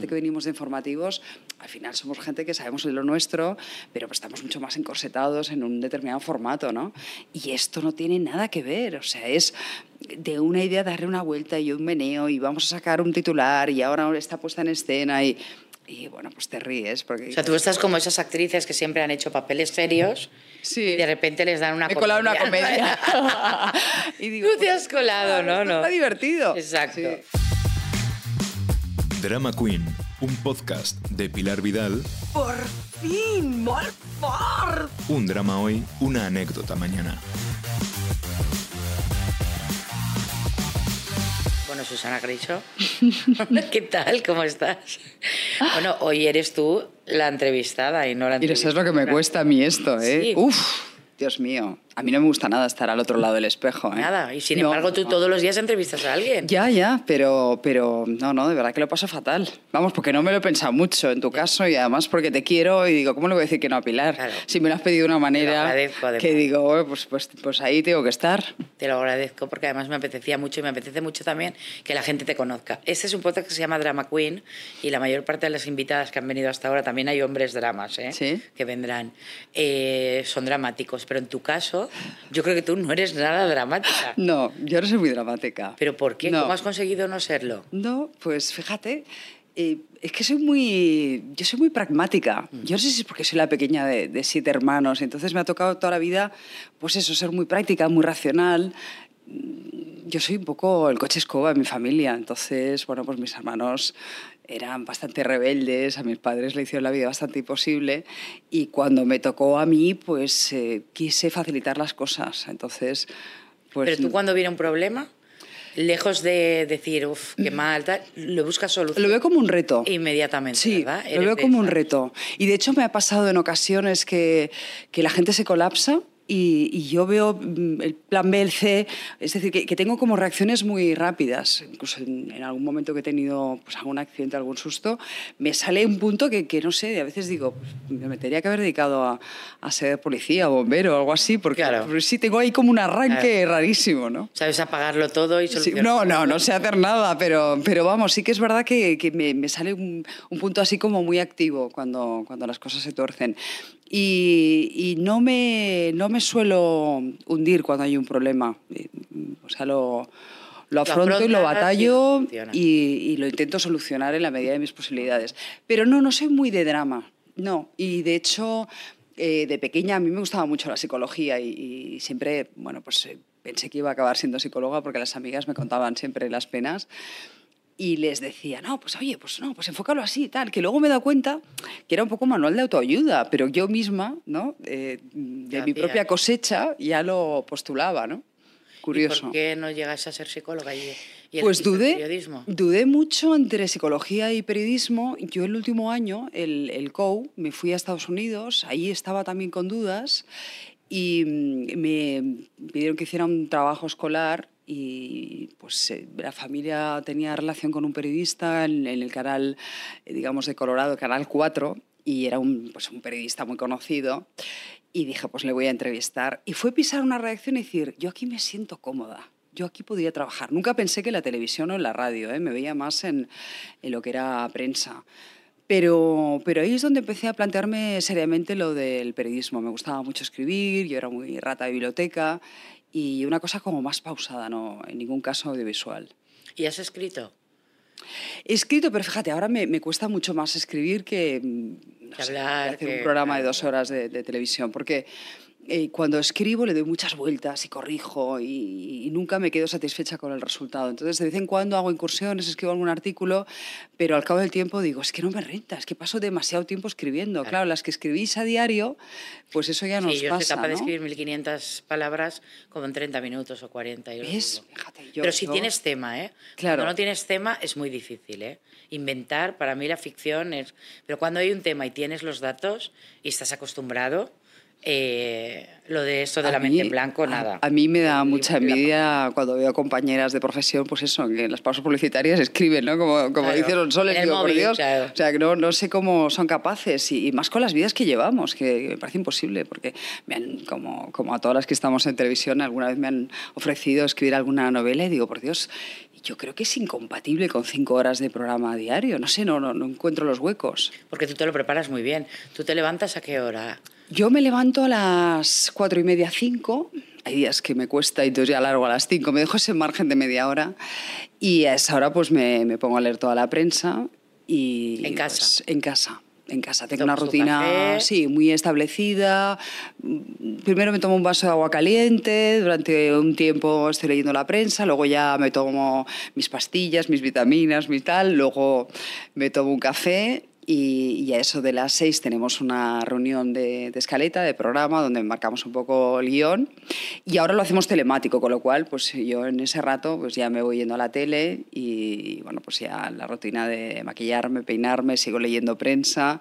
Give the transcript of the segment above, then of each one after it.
que venimos de informativos, al final somos gente que sabemos de lo nuestro, pero pues estamos mucho más encorsetados en un determinado formato, ¿no? Y esto no tiene nada que ver, o sea, es de una idea darle una vuelta y un meneo y vamos a sacar un titular y ahora está puesta en escena y y bueno, pues te ríes. Porque o sea, tú estás como esas actrices que siempre han hecho papeles serios sí. y de repente les dan una Me he colado una comedia. y digo, tú te has colado, ¿no? no. Está divertido. Exacto. Sí. Drama Queen, un podcast de Pilar Vidal. ¡Por fin! ¡Molfort! Un drama hoy, una anécdota mañana. Bueno, Susana Grisho, ¿qué tal? ¿Cómo estás? Bueno, hoy eres tú la entrevistada y no la entrevistada. Mira, eso es lo que me cuesta a mí esto, ¿eh? Sí. Uf, Dios mío. A mí no me gusta nada estar al otro lado del espejo. ¿eh? Nada, y sin No, embargo tú no. todos los días entrevistas a alguien. Ya, ya, pero, pero no, no, de verdad que lo paso fatal. Vamos, porque no me lo he pensado mucho en tu caso y además porque te quiero y digo, ¿cómo le voy a decir que no a Pilar? Claro. Si me lo has pedido de una manera que digo, "Oh, pues, pues, pues ahí tengo que estar. Te lo agradezco porque además me apetecía mucho y me apetece mucho también que la gente te conozca. Este es un podcast que se llama Drama Queen y la mayor parte de las invitadas que han venido hasta ahora también hay hombres dramas, ¿eh? Sí. Que vendrán. Eh, son dramáticos, pero en tu caso yo creo que tú no eres nada dramática. No, yo no soy muy dramática. ¿Pero por qué? No. ¿Cómo has conseguido no serlo? No, pues fíjate, eh, es que soy muy, yo soy muy pragmática. Mm. Yo no sé si es porque soy la pequeña de, de siete hermanos, entonces me ha tocado toda la vida, pues eso, ser muy práctica, muy racional. Mm, Yo soy un poco el coche escoba en mi familia, entonces, bueno, pues mis hermanos eran bastante rebeldes, a mis padres le hicieron la vida bastante imposible y cuando me tocó a mí, pues eh, quise facilitar las cosas. Entonces, pues... Pero tú cuando viene un problema, lejos de decir, uff, qué mal, tal, lo buscas solución. Lo veo como un reto. Inmediatamente, Sí, ¿verdad? lo veo como un reto. Y de hecho me ha pasado en ocasiones que, que la gente se colapsa y, y yo veo mm, el plan B, el C, es decir, que, que tengo como reacciones muy rápidas. Incluso en, en algún momento que he tenido pues, algún accidente, algún susto, me sale un punto que, que no sé, a veces digo, pues, me tendría que haber dedicado a, a ser policía bombero o algo así, porque Claro. pues, sí tengo ahí como un arranque rarísimo, ¿no? Sabes apagarlo todo y Sí, solucionar. no, no, no sé hacer nada, pero, pero vamos, sí que es verdad que, que me, me sale un, un punto así como muy activo cuando, cuando las cosas se tuercen. Y, y no, me, no me suelo hundir cuando hay un problema. Eh, O sea, lo, lo afronto y lo batallo y, y lo intento solucionar en la medida de mis posibilidades. Pero no, no soy muy de drama, no. Y de hecho, eh, de pequeña a mí me gustaba mucho la psicología y, y siempre, bueno, pues eh, pensé que iba a acabar siendo psicóloga porque las amigas me contaban siempre las penas y les decía, no, pues oye, pues no, pues enfócalo así y tal, que luego me he dado cuenta que era un poco manual de autoayuda, pero yo misma, ¿no? Eh, de Lo mi propia cosecha ya lo postulaba, ¿no? ¿Y Curioso. por qué no llegas a ser psicóloga y, y Pues el dudé, periodismo? dudé mucho entre psicología y periodismo. Yo el último año, el, el COU, me fui a Estados Unidos, ahí estaba también con dudas y mm, me pidieron que hiciera un trabajo escolar y pues eh, la familia tenía relación con un periodista en, en el canal, eh, digamos, de Colorado, Canal 4, y era un, pues, un periodista muy conocido. Y dije, pues le voy a entrevistar. Y fue pisar una reacción y decir, yo aquí me siento cómoda. Yo aquí podía trabajar. Nunca pensé que en la televisión o en la radio, ¿eh? me veía más en, en lo que era prensa. Pero, pero ahí es donde empecé a plantearme seriamente lo del periodismo. Me gustaba mucho escribir, yo era muy rata de biblioteca y una cosa como más pausada, no en ningún caso audiovisual. ¿Y has escrito? He escrito, pero fíjate, ahora me, me cuesta mucho más escribir que, mm, no Que sé, hablar, hacer que- un programa de dos horas de, de televisión, porque eh, cuando escribo le doy muchas vueltas y corrijo y, y nunca me quedo satisfecha con el resultado. Entonces, de vez en cuando hago incursiones, escribo algún artículo, pero al cabo del tiempo digo, es que no me renta, es que paso demasiado tiempo escribiendo. Claro, las que escribís a diario, pues eso ya nos sí, yo pasa, soy capaz de ¿no? escribir 1500 palabras como en 30 minutos o 40. y lo ¿Ves? Fíjate, yo- Pero si yo- tienes tema, ¿eh? Claro. Cuando no tienes tema es muy difícil, ¿eh? Inventar, para mí la ficción es... Pero cuando hay un tema y tienes los datos y estás acostumbrado, eh, lo de esto de A la mente mí- en blanco, nada. A, mí me da mucha envidia cuando veo compañeras de profesión, pues eso, que en las pausas publicitarias escriben, ¿no? Como, como Claro, dice Sonsoles, en el digo, por Dios. claro. O sea, que no, no sé cómo son capaces, y, y más con las vidas que llevamos, que me parece imposible, porque me han, como, como a todas las que estamos en televisión, alguna vez me han ofrecido escribir alguna novela y digo, por Dios, yo creo que es incompatible con cinco horas de programa diario. No sé, no, no, no encuentro los huecos. Porque tú te lo preparas muy bien. ¿Tú te levantas a qué hora? Yo me levanto a las cuatro y media, cinco. Hay días que me cuesta y entonces ya largo a las cinco. Me dejo ese margen de media hora y a esa hora pues me, me pongo a leer toda la prensa. Y, ¿En casa? pues, en casa. En casa tengo ¿Tomas una rutina sí, muy establecida. Primero me tomo un vaso de agua caliente, durante un tiempo estoy leyendo la prensa, luego ya me tomo mis pastillas, mis vitaminas, mi tal, luego me tomo un café y, y a eso de las seis tenemos una reunión de, de escaleta, de programa, donde marcamos un poco el guion. Y ahora lo hacemos telemático, con lo cual pues yo en ese rato pues ya me voy yendo a la tele y bueno, pues ya la rutina de maquillarme, peinarme, sigo leyendo prensa,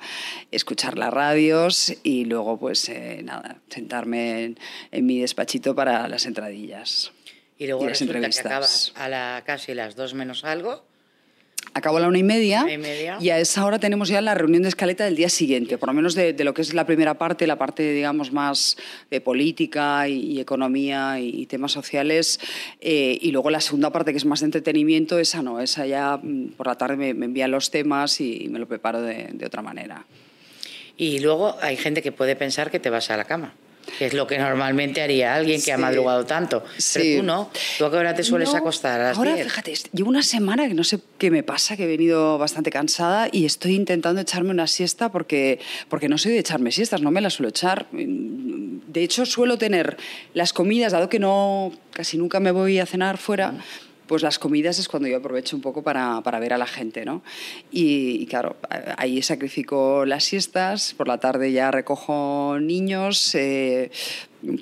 escuchar las radios y luego pues eh, nada, sentarme en, en mi despachito para las entradillas. Y luego Y las resulta que entrevistas. acabas a la casi las dos menos algo. Acabo a la una y media, Una y media. a esa hora tenemos ya la reunión de escaleta del día siguiente, por lo menos de, de lo que es la primera parte, la parte, digamos, más de política y, y economía y, y temas sociales. eh, y luego la segunda parte, que es más de entretenimiento, esa no, esa ya mm, por la tarde me, me envían los temas y me lo preparo de, de otra manera. Y luego hay gente que puede pensar que te vas a la cama. Que es lo que normalmente haría alguien que ha madrugado tanto. Sí. Pero tú no. ¿Tú a qué hora te sueles No, acostar? ¿A Ahora, 10? fíjate, llevo una semana que no sé qué me pasa, que he venido bastante cansada y estoy intentando echarme una siesta porque, porque no soy de echarme siestas, no me las suelo echar. De hecho, suelo tener las comidas, dado que no casi nunca me voy a cenar fuera. Pues las comidas es cuando yo aprovecho un poco para, para ver a la gente, ¿no? Y, y claro, ahí sacrifico las siestas, por la tarde ya recojo niños, eh,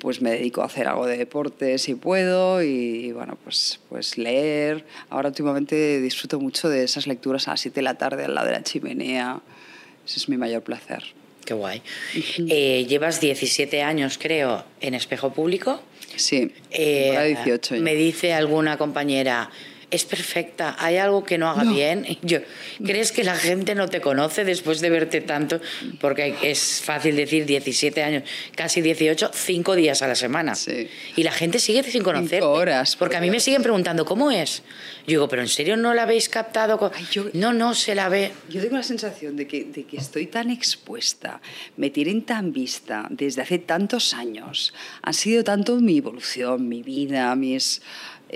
pues me dedico a hacer algo de deporte si puedo y bueno, pues, pues leer. Ahora últimamente disfruto mucho de esas lecturas a las 7 de la tarde al lado de la chimenea. Ese es mi mayor placer. Qué guay. Eh, llevas 17 años, creo, en espejo público. Sí, Eh, ahora 18 ya. me dice alguna compañera, es perfecta, hay algo que no haga bien. Yo, ¿crees que la gente no te conoce después de verte tanto? Porque es fácil decir 17 años, casi 18, cinco días a la semana. Sí. Y la gente sigue sin conocer. Cinco horas, Porque a mí me siguen preguntando, ¿cómo es? Yo digo, ¿pero en serio no la habéis captado? co-?" Ay, yo- No, no, se la ve. Yo tengo la sensación de que, de que estoy tan expuesta, me tienen tan vista desde hace tantos años. Ha sido tanto mi evolución, mi vida, mis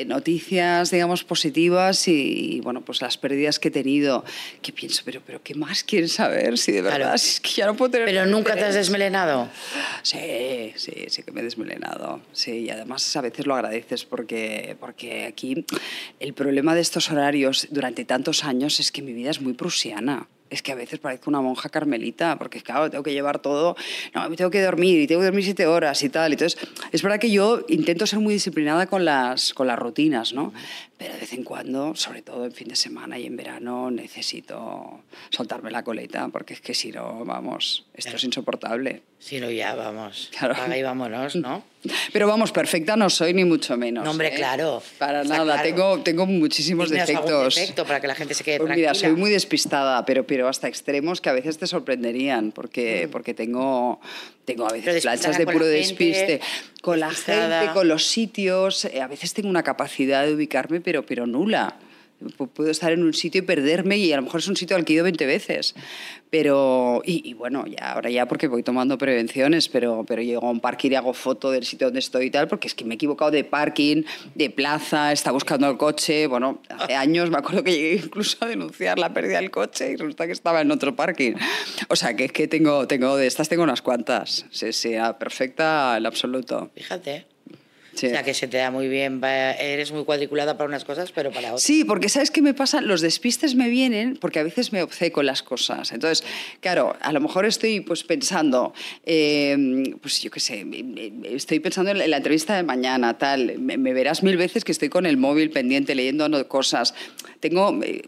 noticias, digamos, positivas y, y, bueno, pues las pérdidas que he tenido, que pienso, pero, pero ¿qué más quieren saber? Si de verdad, Claro. si es que ya no puedo tener... Pero nunca te has desmelenado. Sí, sí, sí que me he desmelenado. Sí, y además a veces lo agradeces porque, porque aquí el problema de estos horarios durante tantos años es que mi vida es muy prusiana. Es que a veces parezco una monja carmelita, porque claro, tengo que llevar todo, no, tengo que dormir y tengo que dormir siete horas y tal. Entonces, es verdad que yo intento ser muy disciplinada con las, con las rutinas, ¿no? Pero de vez en cuando, sobre todo en fin de semana y en verano, necesito soltarme la coleta, porque es que si no, vamos, esto es insoportable. Si no, ya vamos. Claro. Paga y vámonos, ¿no? Pero vamos, perfecta no soy ni mucho menos. No, hombre, ¿eh? claro. Para Está nada, claro. tengo, tengo muchísimos defectos. defecto para que la gente se quede Pues mira, tranquila. soy muy despistada, pero, pero hasta extremos que a veces te sorprenderían, porque, porque tengo, tengo a veces planchas de puro despiste. Con la gente, con los sitios. eh, A veces tengo una capacidad de ubicarme, pero, pero nula. Pu- Puedo estar en un sitio y perderme y a lo mejor es un sitio al que he ido 20 veces. Pero, y, y bueno, ya, ahora ya porque voy tomando prevenciones, pero, pero llego a un parking y hago foto del sitio donde estoy y tal, porque es que me he equivocado de parking, de plaza, está buscando el coche. Bueno, hace años me acuerdo que llegué incluso a denunciar la pérdida del coche y resulta que estaba en otro parking. O sea, que es que tengo, tengo de estas tengo unas cuantas. Sí, sí, ah, perfecta en absoluto. Fíjate. Sí. O sea, que se te da muy bien. Eres muy cuadriculada para unas cosas, pero para otras. Sí, porque ¿sabes qué me pasa? Los despistes me vienen porque a veces me obceco las cosas. Entonces, claro, a lo mejor estoy pues pensando, eh, pues yo qué sé, eh, estoy pensando en la entrevista de mañana, tal. Me, me verás mil veces que estoy con el móvil pendiente, leyendo cosas. Tengo... eh,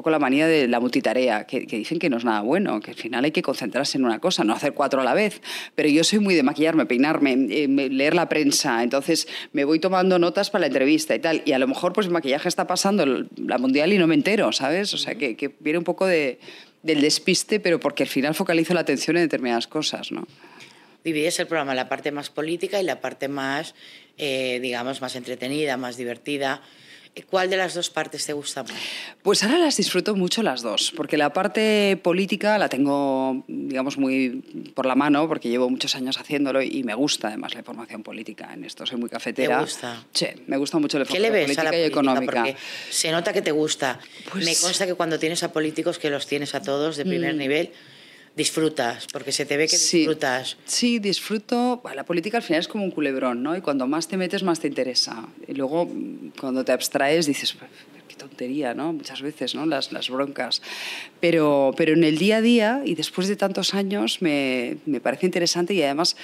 poco la manía de la multitarea, que, que dicen que no es nada bueno, que al final hay que concentrarse en una cosa, no hacer cuatro a la vez. Pero yo soy muy de maquillarme, peinarme, eh, leer la prensa, entonces me voy tomando notas para la entrevista y tal. Y a lo mejor pues el maquillaje está pasando la mundial y no me entero, ¿sabes? O sea, que, que viene un poco de, del despiste, pero porque al final focalizo la atención en determinadas cosas, ¿no? Divides el programa la parte más política y la parte más, eh, digamos, más entretenida, más divertida. ¿Cuál de las dos partes te gusta más? Pues ahora las disfruto mucho las dos, porque la parte política la tengo, digamos, muy por la mano, porque llevo muchos años haciéndolo y me gusta además la información política en esto. Soy muy cafetera. ¿Te gusta? Sí, me gusta mucho la ¿Qué información le ves política a la y política? económica. Porque se nota que te gusta. Pues- Me consta que cuando tienes a políticos, que los tienes a todos de primer nivel, disfrutas, porque se te ve que. Sí. disfrutas. Sí, disfruto. La política al final es como un culebrón, ¿no? Y cuando más te metes, más te interesa. Y luego, mm, cuando te abstraes, dices, "Pues, qué tontería, ¿no? Muchas veces, ¿no? Las, las broncas. Pero, pero en el día a día, y después de tantos años, me, me parece interesante y además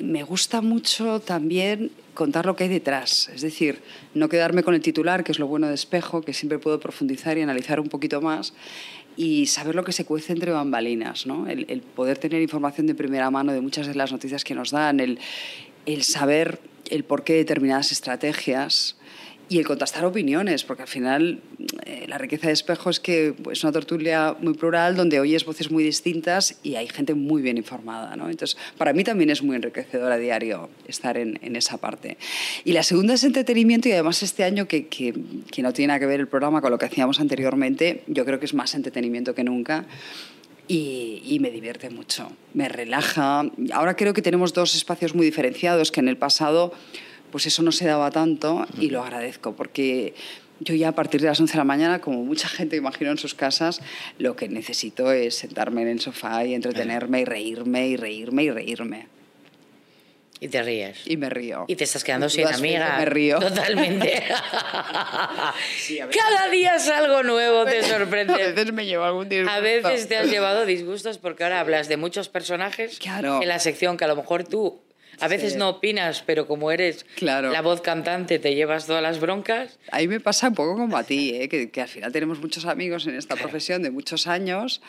me gusta mucho también contar lo que hay detrás. Es decir, no quedarme con el titular, que es lo bueno de Espejo, que siempre puedo profundizar y analizar un poquito más y saber lo que se cuece entre bambalinas, ¿no? El, poder tener información de primera mano de muchas de las noticias que nos dan, el, el saber el porqué de determinadas estrategias y el contrastar opiniones, porque al final eh, la riqueza de espejo es que pues, es una tertulia muy plural donde oyes voces muy distintas y hay gente muy bien informada. ¿no? Entonces, para mí también es muy enriquecedor a diario estar en, en esa parte. Y la segunda es entretenimiento y además este año que, que, que no tiene nada que ver el programa con lo que hacíamos anteriormente, yo creo que es más entretenimiento que nunca. Y, y, me divierte mucho, me relaja. Ahora creo que tenemos dos espacios muy diferenciados que en el pasado pues eso no se daba tanto y lo agradezco porque yo ya a partir de las 11 de la mañana, como mucha gente imagino en sus casas, lo que necesito es sentarme en el sofá y entretenerme y reírme y reírme y reírme. Y te ríes. Y me río. Y te estás quedando sin amiga. Me río. Totalmente. sí, Cada día es algo nuevo, te sorprende. A veces me llevo algún disgusto. A veces te has llevado disgustos porque ahora hablas de muchos personajes claro. en la sección que a lo mejor tú a veces sí. no opinas, pero como eres claro. la voz cantante, te llevas todas las broncas. A mí me pasa un poco como a ti, ¿eh? que, que, al final tenemos muchos amigos en esta profesión de muchos años.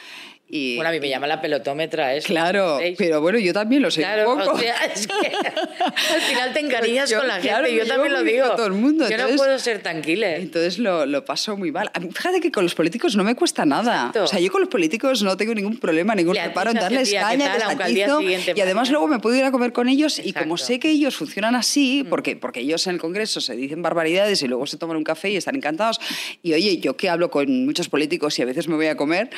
Y, bueno, a mí me llama la pelotómetra eso. Claro, pero bueno, yo también lo sé claro, un poco. O sea, es que al final te encariñas yo, con la claro, gente, yo también lo digo. todo el mundo. Yo entonces, no puedo ser tranquila. Entonces lo, lo, paso muy mal. Fíjate que con los políticos no me cuesta nada. Exacto. O sea, yo con los políticos no tengo ningún problema, ningún reparo en darles tía, caña, tal, les atizo, y además luego me puedo ir a comer con ellos Exacto. y como sé que ellos funcionan así, porque, porque ellos en el Congreso se dicen barbaridades y luego se toman un café y están encantados, y oye, yo que hablo con muchos políticos y a veces me voy a comer,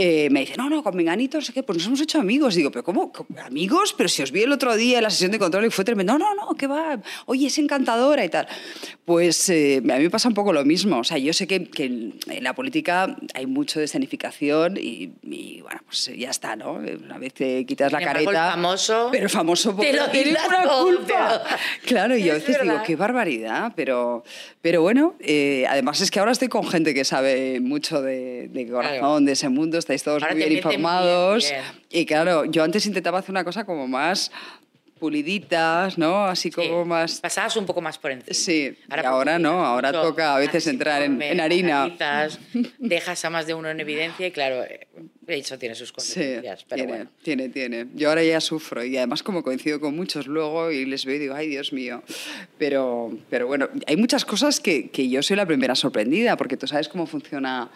eh, me dicen, no, no, con Menganito, no sé qué, pues nos hemos hecho amigos. Digo, ¿pero cómo? ¿Amigos? Pero si os vi el otro día en la sesión de control y fue tremendo. No, no, no, ¿qué va? Oye, es encantadora y tal. Pues eh, a mí me pasa un poco lo mismo. O sea, yo sé que, que en la política hay mucho de escenificación y, y, bueno, pues ya está, ¿no? Una vez te quitas la careta. El famoso. Pero famoso te lo tiene una culpa. pero- Claro, y yo a Es veces digo, verdad. qué barbaridad. Pero, pero bueno, eh, además es que ahora estoy con gente que sabe mucho de, de corazón, Claro. de ese mundo, estáis todos Ahora muy bien meten bien, informados. bien. Y claro, yo antes intentaba hacer una cosa como más puliditas, ¿no? Así como Sí, más... Pasabas un poco más por encima. Sí, y ahora no, profundizas ahora mucho, toca a veces entrar en- harina. analizas, dejas a más de uno en evidencia y claro, eh, eso tiene sus Sí, consecuencias. pero tiene, bueno. tiene, tiene. Yo ahora ya sufro y además como coincido con muchos luego y les veo y digo, ay Dios mío. Pero, pero bueno, hay muchas cosas que, que yo soy la primera sorprendida porque tú sabes cómo funciona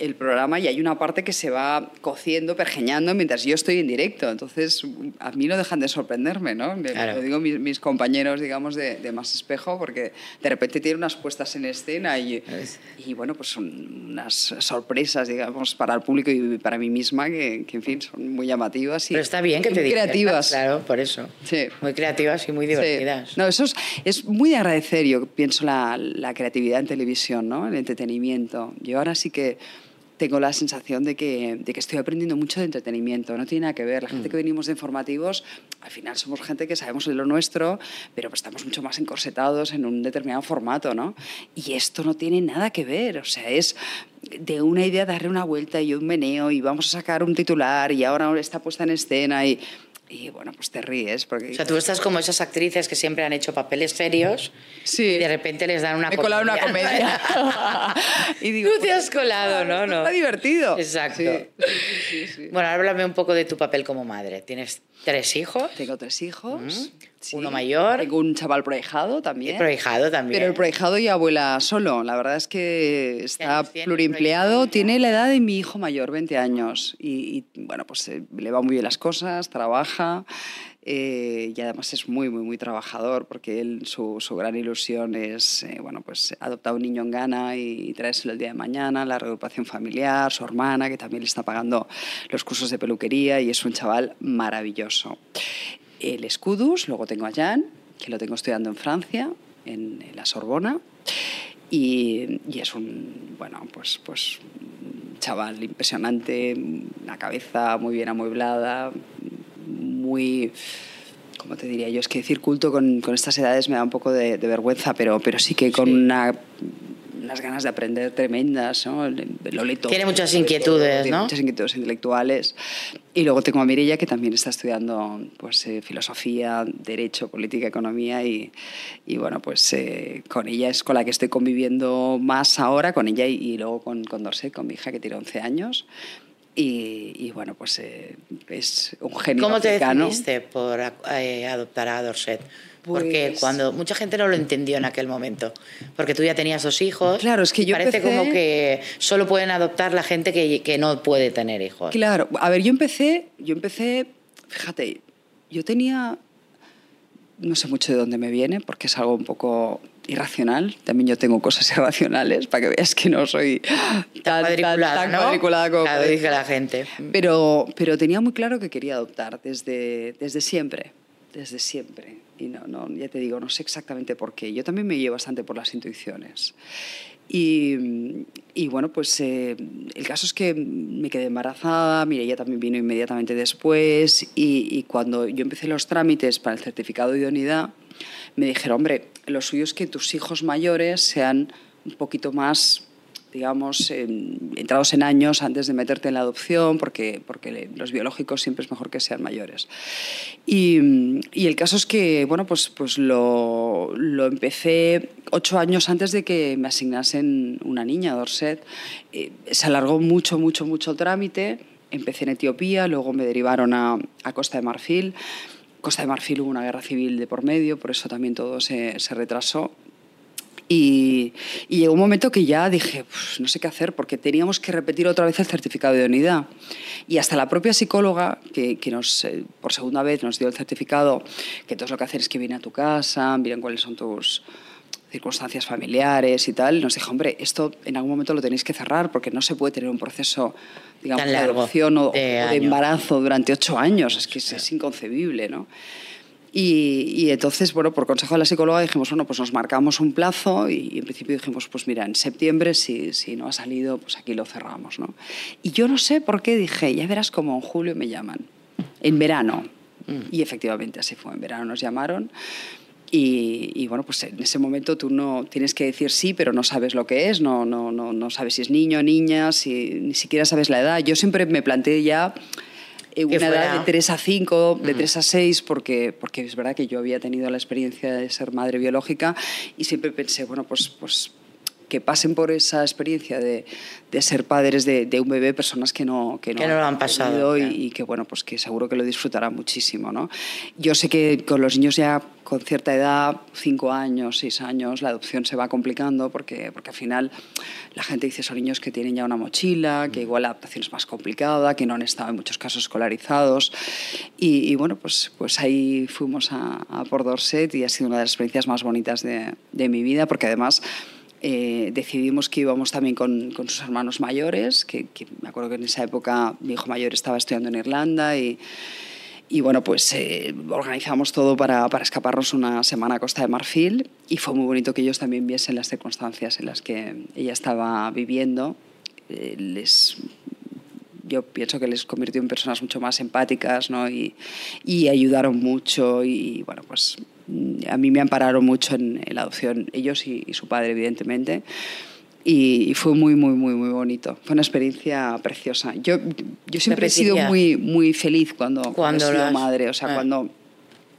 el programa y hay una parte que se va cociendo, pergeñando mientras yo estoy en directo. Entonces, a mí no dejan de sorprenderme, ¿no? Me- Claro. Lo digo mis, mis compañeros, digamos, de, de Más Espejo, porque de repente tienen unas puestas en escena y, y bueno, pues son unas sorpresas, digamos, para el público y para mí misma que, que, en fin, son muy llamativas y, Pero está bien que te muy creativas. Claro, por eso. Sí. Muy creativas y muy Sí. divertidas. No, eso es, es muy de agradecer, yo pienso, la, la creatividad en televisión, ¿no? el entretenimiento. Yo ahora sí que tengo la sensación de que, de que estoy aprendiendo mucho de entretenimiento, no tiene nada que ver. La Mm. gente que venimos de informativos, al final somos gente que sabemos de lo nuestro, pero pues estamos mucho más encorsetados en un determinado formato, ¿no? Y esto no tiene nada que ver, o sea, es de una idea darle una vuelta y un meneo y vamos a sacar un titular y ahora está puesta en escena y, y bueno, pues te ríes porque... O sea, tú estás como esas actrices que siempre han hecho papeles serios Sí. y de repente les dan una Me he colado una comedia. y digo, Tú te has colado, ¿no? no. Está divertido. Exacto. Sí, sí, sí, sí. Bueno, háblame un poco de tu papel como madre. Tienes tres hijos. Tengo tres hijos. Uno mayor. Tengo un chaval prohijado también. El prohijado también. Pero el prohijado ya abuela solo. La verdad es que está pluriempleado. Tiene la edad de mi hijo mayor, 20 años. Y, y, bueno, pues eh, le va muy bien las cosas, trabaja. Eh, y además es muy, muy, muy trabajador porque él, su, su gran ilusión es, eh, bueno, pues adoptar un niño en Ghana y, traérselo el día de mañana, la reagrupación familiar, su hermana, que también le está pagando los cursos de peluquería y es un chaval maravilloso. El Escudus, luego tengo a Jan, que lo tengo estudiando en Francia, en, en la Sorbona, y, y es un, bueno, pues, pues chaval impresionante, la cabeza muy bien amueblada, muy... ¿Cómo te diría yo? Es que decir culto con, con estas edades me da un poco de, de vergüenza, pero, pero sí que con Sí. una unas ganas de aprender tremendas, ¿no? Lo lee todo. Tiene muchas inquietudes, ¿no? Muchas inquietudes intelectuales. Y luego tengo a Mirella, que también está estudiando pues, eh, filosofía, derecho, política, economía. Y, y bueno, pues eh, con ella es con la que estoy conviviendo más ahora, con ella y, y luego con, con Dorset, con mi hija, que tiene 11 años. Y, y bueno, pues eh, es un genio ¿Cómo te africano. decidiste por eh, adoptar a Dorset? Porque Pues- cuando mucha gente no lo entendió en aquel momento, porque tú ya tenías dos hijos. Claro, es que yo parece empecé- como que solo pueden adoptar la gente que, que no puede tener hijos. Claro, a ver, yo empecé, yo empecé, fíjate, yo tenía, no sé mucho de dónde me viene, porque es algo un poco irracional. También yo tengo cosas irracionales, para que veas que no soy tan, tan, cuadriculada, tan ¿no? cuadriculada como Claro, parece. dice la gente. Pero, pero tenía muy claro que quería adoptar desde, desde siempre, desde siempre. Y no, no, ya te digo, no sé exactamente por qué. Yo también me llevo bastante por las intuiciones. Y, y bueno, pues eh, el caso es que me quedé embarazada, mire, ella también vino inmediatamente después y, y cuando yo empecé los trámites para el certificado de idoneidad, me dijeron, hombre, lo suyo es que tus hijos mayores sean un poquito más digamos, eh, entrados en años antes de meterte en la adopción, porque, porque los biológicos siempre es mejor que sean mayores. Y, el caso es que, bueno, pues, pues lo, empecé ocho años antes de que me asignasen una niña, Dorset. Eh, se alargó mucho, mucho, mucho el trámite. Empecé en Etiopía, luego me derivaron a Costa de Marfil. Costa de Marfil hubo una guerra civil de por medio, por eso también todo se, retrasó. Y, y llegó un momento que ya dije, "Uf, no sé qué hacer, porque teníamos que repetir otra vez el certificado de unidad. Y hasta la propia psicóloga, que, que nos, eh, por segunda vez nos dio el certificado, que entonces lo que hacen es que viene a tu casa, miran cuáles son tus circunstancias familiares y tal, nos dijo, hombre, esto en algún momento lo tenéis que cerrar porque no se puede tener un proceso, digamos, de adopción o, de o de embarazo durante ocho años. Es que es, es inconcebible, ¿no? Y, y entonces, bueno, por consejo de la psicóloga dijimos, bueno, pues nos marcamos un plazo y, en principio dijimos, pues mira, en septiembre si, si no ha salido, pues aquí lo cerramos, ¿no? Y yo no sé por qué dije, ya verás como en julio me llaman, en verano. Y efectivamente así fue, en verano nos llamaron. Y, y, bueno, pues en ese momento tú no tienes que decir sí, pero no sabes lo que es, no, no, no, no sabes si es niño, niña, si, ni siquiera sabes la edad. Yo siempre me planteé ya eh, una fuera- edad de 3 a 5, de 3 a 6, porque, porque es verdad que yo había tenido la experiencia de ser madre biológica y siempre pensé, bueno, pues, pues que pasen por esa experiencia de, de ser padres de, de, un bebé personas que no, que no, que no lo han pasado y, claro. y, que bueno pues que seguro que lo disfrutarán muchísimo no yo sé que con los niños ya con cierta edad cinco años seis años la adopción se va complicando porque porque al final la gente dice son niños que tienen ya una mochila que igual la adaptación es más complicada que no han estado en muchos casos escolarizados y, y bueno pues pues ahí fuimos a, a por Dorset y ha sido una de las experiencias más bonitas de, de mi vida porque además eh, decidimos que íbamos también con, con sus hermanos mayores, que, que, me acuerdo que en esa época mi hijo mayor estaba estudiando en Irlanda y, y bueno, pues eh, organizamos todo para, para, escaparnos una semana a Costa de Marfil y fue muy bonito que ellos también viesen las circunstancias en las que ella estaba viviendo. Eh, les yo pienso que les convirtió en personas mucho más empáticas ¿no? y, y ayudaron mucho y bueno, pues a mí me ampararon mucho en, en la adopción, ellos y, y, su padre, evidentemente. Y, y, fue muy, muy, muy, muy bonito. Fue una experiencia preciosa. Yo, yo siempre he sido muy, muy feliz cuando, cuando he sido madre. O sea, ah. cuando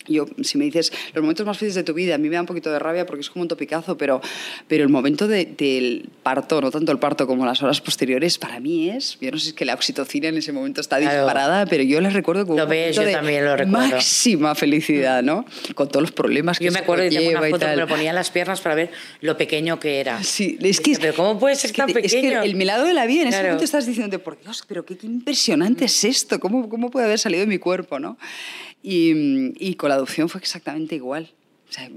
yo, si me dices los momentos más felices de tu vida, a mí me da un poquito de rabia porque es como un topicazo, pero, pero el momento de- del parto, no tanto el parto como las horas posteriores, para mí es, yo no sé si es que la oxitocina en ese momento está Claro. disparada, pero yo les recuerdo como Lo un ves, yo de también lo recuerdo. máxima felicidad, ¿no? Con todos los problemas que Yo me acuerdo y tengo una foto que me lo ponía en las piernas para ver lo pequeño que era. Sí, es que, pero ¿cómo puede ser es que tan te- es que pequeño? el milagro de la vida, en ese Claro. momento estás diciendo, por Dios, pero qué, qué impresionante es esto, ¿Cómo, ¿cómo puede haber salido de mi cuerpo? ¿no? Y, y con la adopción fue exactamente igual. O sea,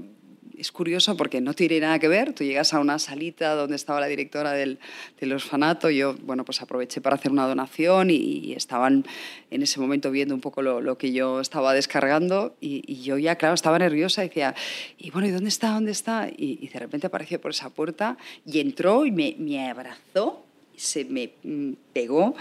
es curioso porque no tiene nada que ver. Tú llegas a una salita donde estaba la directora del, del orfanato. Yo, bueno, pues aproveché para hacer una donación y, y estaban en ese momento viendo un poco lo, lo que yo estaba descargando. Y, y yo ya, claro, estaba nerviosa. Decía, y bueno, ¿y dónde está? ¿Dónde está? Y, y de repente apareció por esa puerta y entró y me, me abrazó, se me mm, pegó.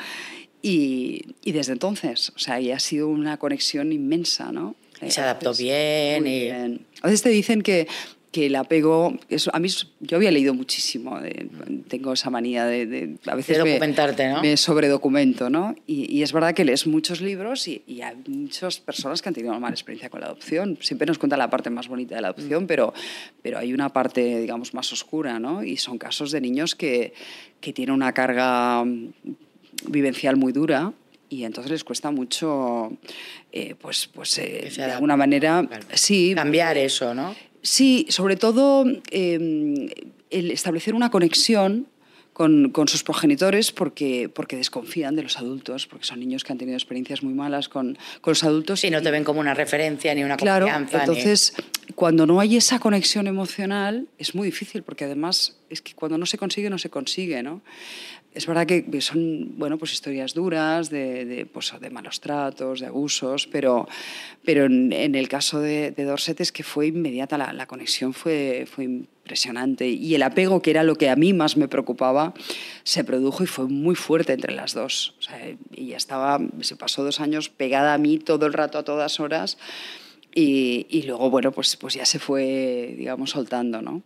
Y, y desde entonces, o sea, y ha sido una conexión inmensa, ¿no? Y se Eh, adaptó pues, bien y- bien. A veces te dicen que, que el apego, eso, a mí yo había leído muchísimo, de- tengo esa manía de, de- a veces De me- documentarte, ¿no? me sobredocumento, ¿no? Y, y es verdad que lees muchos libros y, y hay muchas personas que han tenido una mala experiencia con la adopción. Siempre nos cuentan la parte más bonita de la Mm. adopción, pero, pero hay una parte, digamos, más oscura, ¿no? Y son casos de niños que, que tienen una carga mm, vivencial muy dura y entonces les cuesta mucho, eh, pues, pues eh, de alguna manera, Claro. sí, Cambiar eso, ¿no? Sí, sobre todo eh, el establecer una conexión con, con sus progenitores porque, porque desconfían de los adultos, porque son niños que han tenido experiencias muy malas con, con los adultos. Si no te ven como una referencia ni una Claro, confianza. ni- entonces cuando no hay esa conexión emocional es muy difícil porque además es que cuando no se consigue no se consigue, ¿no? Es verdad que son bueno, pues historias duras de, de, pues, de malos tratos, de abusos, pero, pero en, en el caso de, de Dorset es que fue inmediata, la, la conexión fue, fue impresionante y el apego, que era lo que a mí más me preocupaba, se produjo y fue muy fuerte entre las dos. O sea, ella estaba, se pasó dos años pegada a mí todo el rato, a todas horas. Y, y luego, bueno, pues, pues ya se fue, digamos, soltando, ¿no?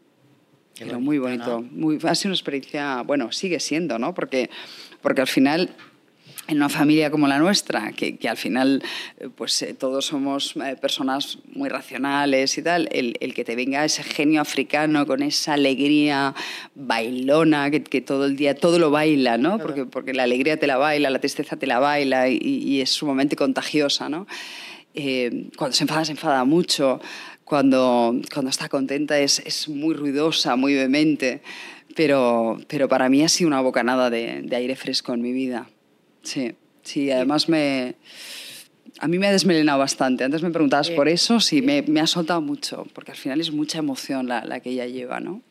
Qué Pero muy bonito, bonito. Muy, ha sido una experiencia, bueno, sigue siendo, ¿no? Porque, porque al final, en una familia como la nuestra, que, que al final, eh, pues eh, todos somos eh, personas muy racionales y tal, el, el que te venga ese genio africano con esa alegría bailona, que, que todo el día todo lo baila, ¿no? Porque, porque la alegría te la baila, la tristeza te la baila y, y es sumamente contagiosa, ¿no? Eh, cuando se enfada, se enfada mucho. Cuando, cuando está contenta es, es muy ruidosa, muy vehemente. Pero, pero para mí ha sido una bocanada de, de aire fresco en mi vida. Sí, sí, además me... A mí me ha desmelenado bastante. Antes me preguntabas por eso, sí, me, me ha soltado mucho, porque al final es mucha emoción la, la que ella lleva, ¿no?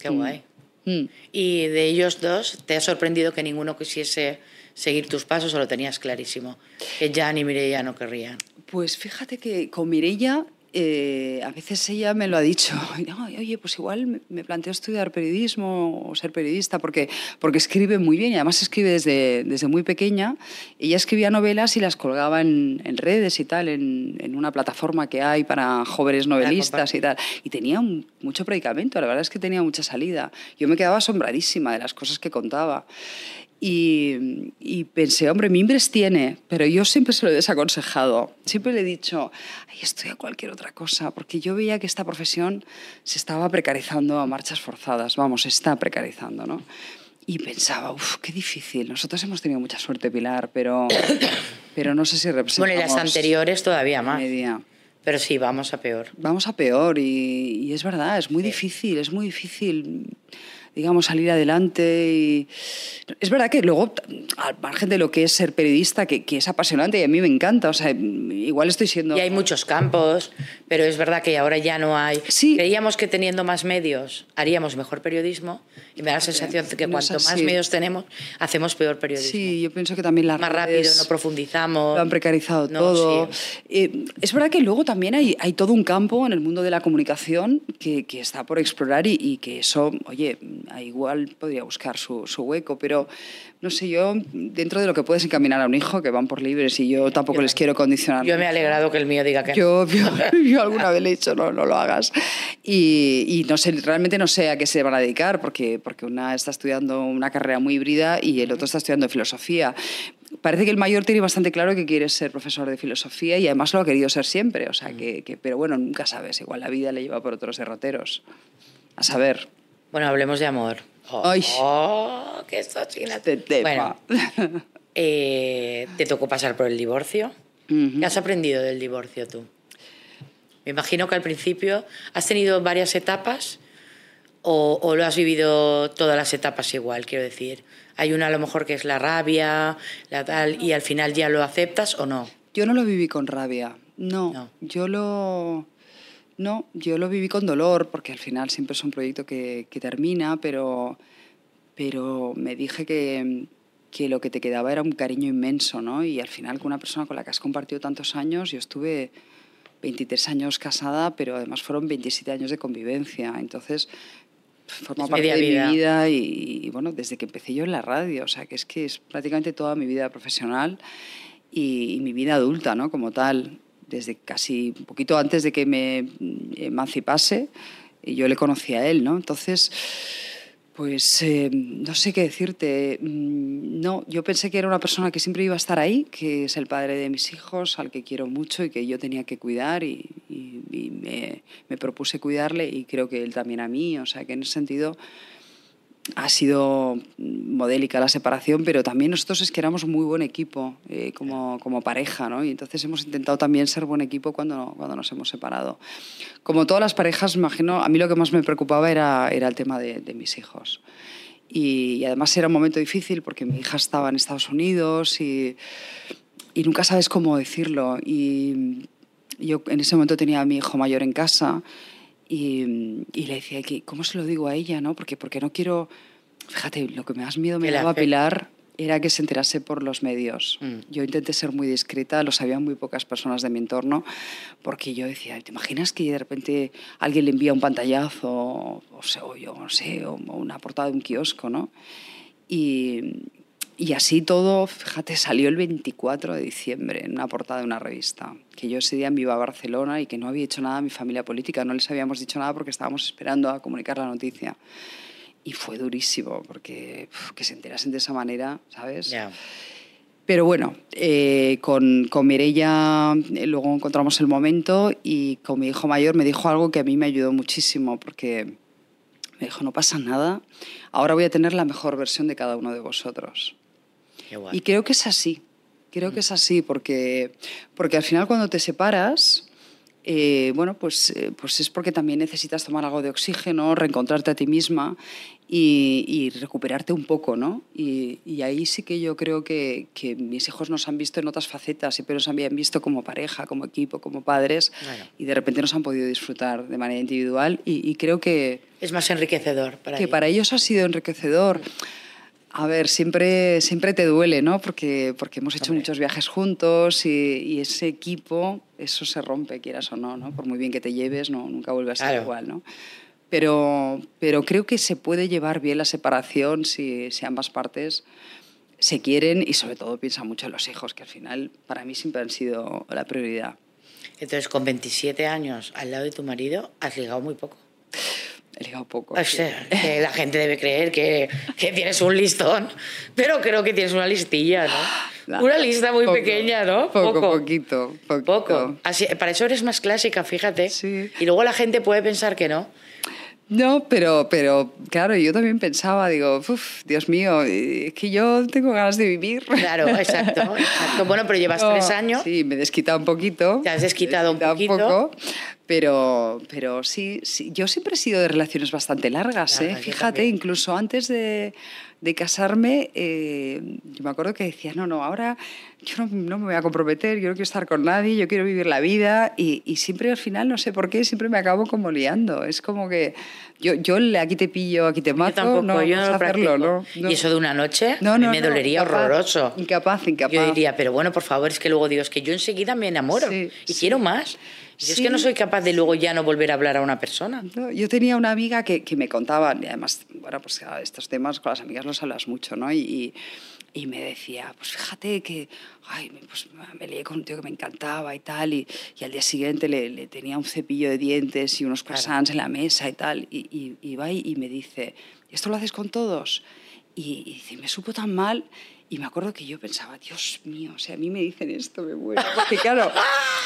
Qué guay. Mm. Y de ellos dos, ¿te ha sorprendido que ninguno quisiese seguir tus pasos o lo tenías clarísimo? Que Jan y Mireia no querrían. Pues fíjate que con Mirella, eh, a veces ella me lo ha dicho, "No, oye, pues igual me- me planteo estudiar periodismo o ser periodista, porque, porque escribe muy bien y además escribe desde, desde muy pequeña. Ella escribía novelas y las colgaba en, en redes y tal, en, en una plataforma que hay para jóvenes novelistas y tal. Y tenía un- mucho predicamento, la verdad es que tenía mucha salida. Yo me quedaba asombradísima de las cosas que contaba. Y, y pensé, hombre, Mimbres tiene, pero yo siempre se lo he desaconsejado. Siempre le he dicho, ay, estudia cualquier otra cosa, porque yo veía que esta profesión se estaba precarizando a marchas forzadas, vamos, se está precarizando, ¿no? Y pensaba, uff, qué difícil. Nosotros hemos tenido mucha suerte, Pilar, pero, pero no sé si Bueno, representamos... y las anteriores todavía más. media. Pero sí, vamos a peor. Vamos a peor y, y es verdad, es muy difícil, es muy difícil, digamos, salir adelante. Y... Es verdad que luego, al margen de lo que es ser periodista, que, que es apasionante y a mí me encanta, o sea, igual estoy siendo... Y hay muchos campos, pero es verdad que ahora ya no hay. Sí. Creíamos que teniendo más medios haríamos mejor periodismo y me da la sensación de que No cuanto más medios tenemos, hacemos peor periodismo. Sí, yo pienso que también las más rápido, no profundizamos. Lo han precarizado No, todo. sí. Eh, es verdad que luego también hay, hay todo un campo en el mundo de la comunicación que, que está por explorar y, y que eso, oye, igual podría buscar su, su, hueco, pero no sé, yo dentro de lo que puedes encaminar a un hijo, que van por libres y yo tampoco les quiero condicionar. Yo me he alegrado que el mío diga que yo, yo, yo alguna vez le he dicho, no, no lo hagas. Y, y, no sé, realmente no sé a qué se van a dedicar, porque, porque una está estudiando una carrera muy híbrida y el otro está estudiando filosofía parece que el mayor tiene bastante claro que quiere ser profesor de filosofía y además lo ha querido ser siempre. O sea, que, que, pero bueno, nunca sabes. Igual la vida le lleva por otros derroteros. A saber. Bueno, hablemos de amor. Oh, ¡Ay! ¡Oh! ¡Qué sochina! Este tema. Bueno, eh, ¿te tocó pasar por el divorcio? Uh -huh. ¿Qué has aprendido del divorcio tú? Me imagino que al principio has tenido varias etapas o, o, lo has vivido todas las etapas igual, quiero decir. Hay una a lo mejor que es la rabia, la tal, y al final ya lo aceptas o no. Yo no lo viví con rabia, no. No. Yo lo... No, yo lo viví con dolor, porque al final siempre es un proyecto que, que termina, pero, pero me dije que, que lo que te quedaba era un cariño inmenso, ¿no? Y al final con una persona con la que has compartido tantos años, yo estuve 23 años casada, pero además fueron 27 años de convivencia. Entonces, forma Es parte de vida. mi vida y, y, bueno, desde que empecé yo en la radio, o sea, que es que es prácticamente toda mi vida profesional y, y mi vida adulta, ¿no? Como tal, desde casi un poquito antes de que me emancipase, y yo le conocí a él, ¿no? Entonces, pues eh, no sé qué decirte. Mm, No, yo pensé que era una persona que siempre iba a estar ahí, que es el padre de mis hijos, al que quiero mucho y que yo tenía que cuidar y, me, me, propuse cuidarle y creo que él también a mí. O sea, que en ese sentido ha sido modélica la separación, pero también nosotros es que éramos muy buen equipo eh, como, como, pareja, ¿no? Y entonces hemos intentado también ser buen equipo cuando, cuando nos hemos separado. Como todas las parejas, imagino, a mí lo que más me preocupaba era, era el tema de, de mis hijos. Y, y, además era un momento difícil porque mi hija estaba en Estados Unidos y, y nunca sabes cómo decirlo. Y yo en ese momento tenía a mi hijo mayor en casa y, y, le decía, ¿cómo se lo digo a ella? ¿no? Porque, porque no quiero... Fíjate, lo que más miedo me daba Pilar era que se enterase por los medios. Mm. Yo intenté ser muy discreta, lo sabían muy pocas personas de mi entorno, porque yo decía, ¿te imaginas que de repente alguien le envía un pantallazo, o, o yo no sé, o una portada de un kiosco, ¿no? Y, y así todo, fíjate, salió el 24 de diciembre en una portada de una revista. Que yo ese día me iba a Barcelona y que no había hecho nada a mi familia política, no les habíamos dicho nada porque estábamos esperando a comunicar la noticia. Y fue durísimo, porque uf, que se enterasen de esa manera, ¿sabes? Yeah. Pero bueno, eh, con, con Mireia eh, luego encontramos el momento y con mi hijo mayor me dijo algo que a mí me ayudó muchísimo, porque me dijo, no pasa nada, ahora voy a tener la mejor versión de cada uno de vosotros. Y creo que es así, creo que es así, porque, porque al final cuando te separas, eh, bueno, pues, eh, pues es porque también necesitas tomar algo de oxígeno, reencontrarte a ti misma y, y recuperarte un poco, ¿no? Y, y, ahí sí que yo creo que, que, mis hijos nos han visto en otras facetas, siempre nos habían visto como pareja, como equipo, como padres, bueno. y de repente nos han podido disfrutar de manera individual y, y creo que... Es más enriquecedor para Que ellos. para ellos ha sido enriquecedor. A ver, siempre, siempre te duele, ¿no? Porque, porque hemos hecho Hombre. muchos viajes juntos y, y, ese equipo, eso se rompe, quieras o no, ¿no? Por muy bien que te lleves, no, nunca vuelve a ser claro. igual, ¿no? Pero, pero creo que se puede llevar bien la separación si, si ambas partes se quieren y sobre todo piensan mucho en los hijos, que al final para mí siempre han sido la prioridad. Entonces, con 27 años al lado de tu marido, has ligado muy poco. He ligado poco. O sea, que la gente debe creer que, que, tienes un listón, pero creo que tienes una listilla, ¿no? Una lista muy poco, pequeña, ¿no? Poco, poco. poquito. Poquito. Poco. Así, para eso eres más clásica, fíjate. Sí. Y luego la gente puede pensar que no. No, pero, pero claro, yo también pensaba, digo, Uf, Dios mío, es que yo tengo ganas de vivir. Claro, exacto, exacto. Bueno, pero llevas no, tres años. Sí, me he desquitado un poquito. Te has desquitado, desquitado un poquito. Un poco, pero, pero sí, sí, yo siempre he sido de relaciones bastante largas, Larga, ¿eh? Fíjate, incluso antes de, de casarme, eh, yo me acuerdo que decía, no, no, ahora yo no, no, me voy a comprometer, yo no quiero estar con nadie, yo quiero vivir la vida y, y, siempre al final, no sé por qué, siempre me acabo como liando. Es como que yo, yo aquí te pillo, aquí te mato, yo tampoco, no, yo no hacerlo, ¿no? ¿Y eso de una noche? No, no, me dolería incapaz, horroroso. Incapaz, incapaz. Yo diría, pero bueno, por favor, es que luego digo, es que yo enseguida me enamoro sí, y sí. quiero más. Yo es que no soy capaz de luego ya no volver a hablar a una persona. No, yo tenía una amiga que, que, me contaba, y además, bueno, pues estos temas con las amigas los hablas mucho, ¿no? Y, y me decía, pues fíjate que ay, pues me lié con un tío que me encantaba y tal, y, y al día siguiente le, le, tenía un cepillo de dientes y unos croissants claro. en la mesa y tal, y, y, y va y, me dice, ¿esto lo haces con todos? Y, y dice, me supo tan mal y me acuerdo que yo pensaba, Dios mío, o sea, a mí me dicen esto, me muero. Porque claro,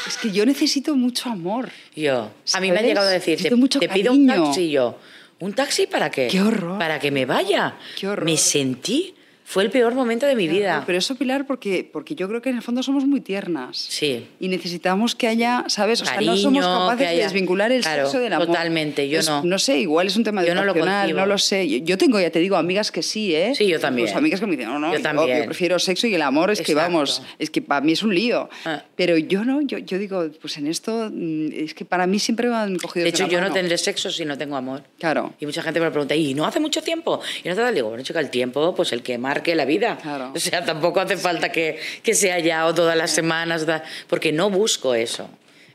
es que yo necesito mucho amor. Yo, ¿sabes? a mí me han llegado a decir, te, te pido un taxi yo. ¿Un taxi para qué? ¡Qué horror! Para que me vaya. ¡Qué horror! Me sentí fue el peor momento de mi vida. Pero eso, Pilar, porque, porque yo creo que en el fondo somos muy tiernas. Sí. Y necesitamos que haya, ¿sabes? O Cariño, sea, no somos capaces haya... de desvincular el claro, sexo del amor. Totalmente, yo es, no. No sé, igual es un tema yo educacional, no, lo, no lo sé. Yo, yo, tengo, ya te digo, amigas que sí, ¿eh? Sí, yo también. Pues amigas que me dicen, no, no, yo, también. yo prefiero sexo y el amor es Exacto. que, vamos, es que para mí es un lío. Ah. Pero yo no, yo, yo digo, pues en esto, es que para mí siempre me han cogido De hecho, yo mano. no tendré sexo si no tengo amor. Claro. Y mucha gente me pregunta, ¿y no hace mucho tiempo? Y no te digo, bueno, chica, el tiempo, pues el que marque la vida. Claro. O sea, tampoco hace falta que, que sea ya o todas las semanas, porque no busco eso.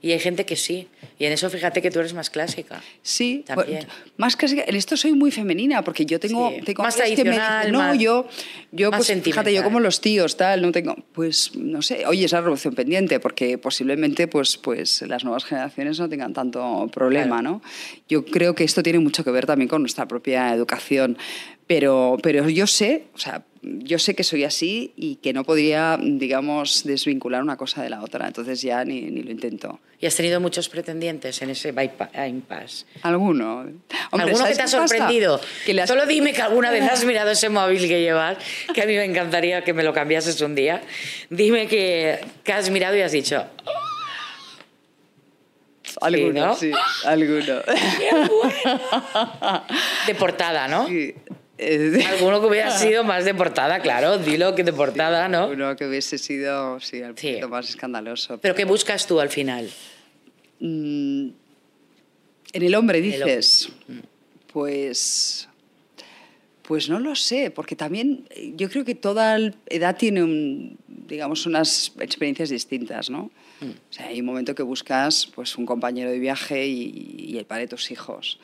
Y hay gente que sí. Y en eso fíjate que tú eres más clásica. Sí, También. más clásica. En esto soy muy femenina porque yo tengo, Sí. tengo Más amigas que me tradicional, dicen, no, más- yo, yo más pues, fíjate, yo como los tíos, tal, no tengo, pues, no sé, oye, esa revolución pendiente porque posiblemente, pues, pues las nuevas generaciones no tengan tanto problema, Claro. ¿no? Yo creo que esto tiene mucho que ver también con nuestra propia educación, pero, pero yo sé, o sea, yo sé que soy así y que no podría, digamos, desvincular una cosa de la otra, entonces ya ni, ni lo intento. Y has tenido muchos pretendientes en ese impasse. ¿Alguno? Hombre, ¿Alguno que ¿sabes te ha qué sorprendido? Que las- Solo dime que alguna vez has mirado ese móvil que llevas, que a mí me encantaría que me lo cambiases un día. Dime que, que has mirado y has dicho, Alguno, ¿no? sí, alguno. de portada, ¿no? Sí, Alguno que hubiera sido más de portada, claro, dilo que de portada, ¿no? Uno que hubiese sido, sí, un Sí. poquito más escandaloso. Pero ¿qué buscas tú al final? Mm, en el hombre, el hombre. dices. Pues. Pues no lo sé, porque también eh, yo creo que toda edad tiene, un, digamos, unas experiencias distintas, ¿no? O sea, hay un momento que buscas pues, un compañero de viaje y, y el padre de tus hijos.